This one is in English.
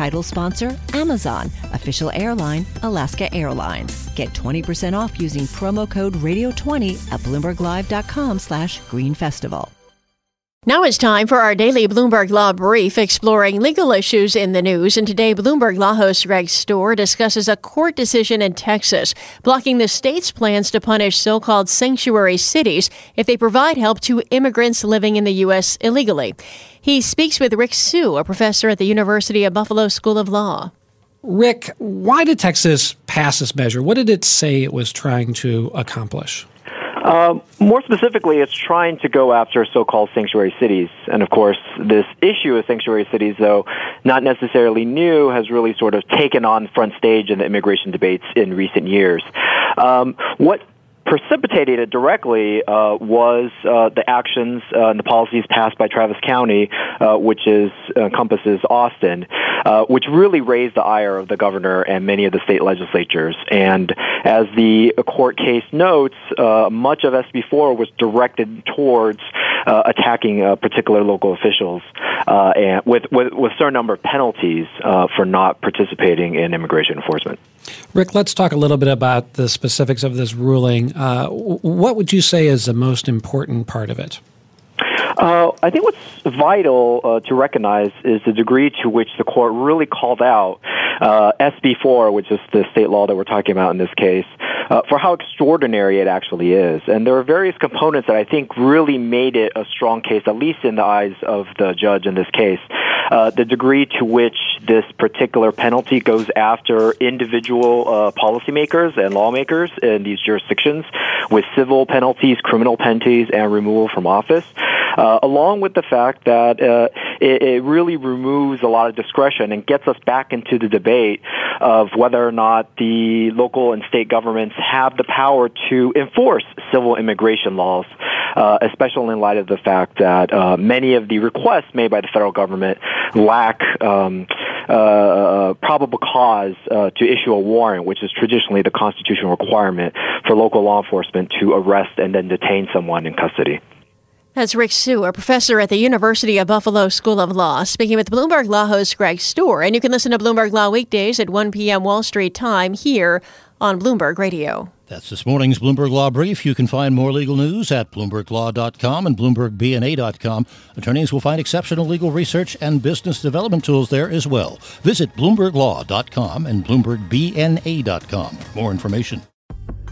Title sponsor Amazon, official airline Alaska Airlines. Get 20% off using promo code radio20 at bloomberglive.com slash green festival. Now it's time for our daily Bloomberg Law Brief exploring legal issues in the news. And today, Bloomberg Law host Greg Stohr discusses a court decision in Texas blocking the state's plans to punish so called sanctuary cities if they provide help to immigrants living in the U.S. illegally. He speaks with Rick Su, a professor at the University of Buffalo School of Law. Rick, why did Texas pass this measure? What did it say it was trying to accomplish? Uh, more specifically, it's trying to go after so-called sanctuary cities. And of course, this issue of sanctuary cities, though not necessarily new, has really sort of taken on front stage in the immigration debates in recent years. Um, what precipitated it directly uh, was uh, the actions uh, and the policies passed by Travis County, uh, which is encompasses Austin, uh, which really raised the ire of the governor and many of the state legislatures. And as the court case notes, uh, much of SB4 was directed towards attacking particular local officials and with, with, with a certain number of penalties for not participating in immigration enforcement. Rick, let's talk a little bit about the specifics of this ruling. Uh, what would you say is the most important part of it? Uh, I think what's vital uh, to recognize is the degree to which the court really called out uh, SB4, which is the state law that we're talking about in this case, uh, for how extraordinary it actually is. And there are various components that I think really made it a strong case, at least in the eyes of the judge in this case. Uh, the degree to which this particular penalty goes after individual uh, policymakers and lawmakers in these jurisdictions with civil penalties, criminal penalties, and removal from office. Uh, along with the fact that uh, it, it, really removes a lot of discretion and gets us back into the debate of whether or not the local and state governments have the power to enforce civil immigration laws, uh, especially in light of the fact that uh, many of the requests made by the federal government lack um, uh, uh, probable cause uh, to issue a warrant, which is traditionally the constitutional requirement for local law enforcement to arrest and then detain someone in custody. That's Rick Su, a professor at the University of Buffalo School of Law, speaking with Bloomberg Law host Greg Stohr. And you can listen to Bloomberg Law weekdays at 1 p.m. Wall Street time here on Bloomberg Radio. That's this morning's Bloomberg Law Brief. You can find more legal news at BloombergLaw.com and BloombergBNA.com. Attorneys will find exceptional legal research and business development tools there as well. Visit BloombergLaw.com and BloombergBNA.com for more information.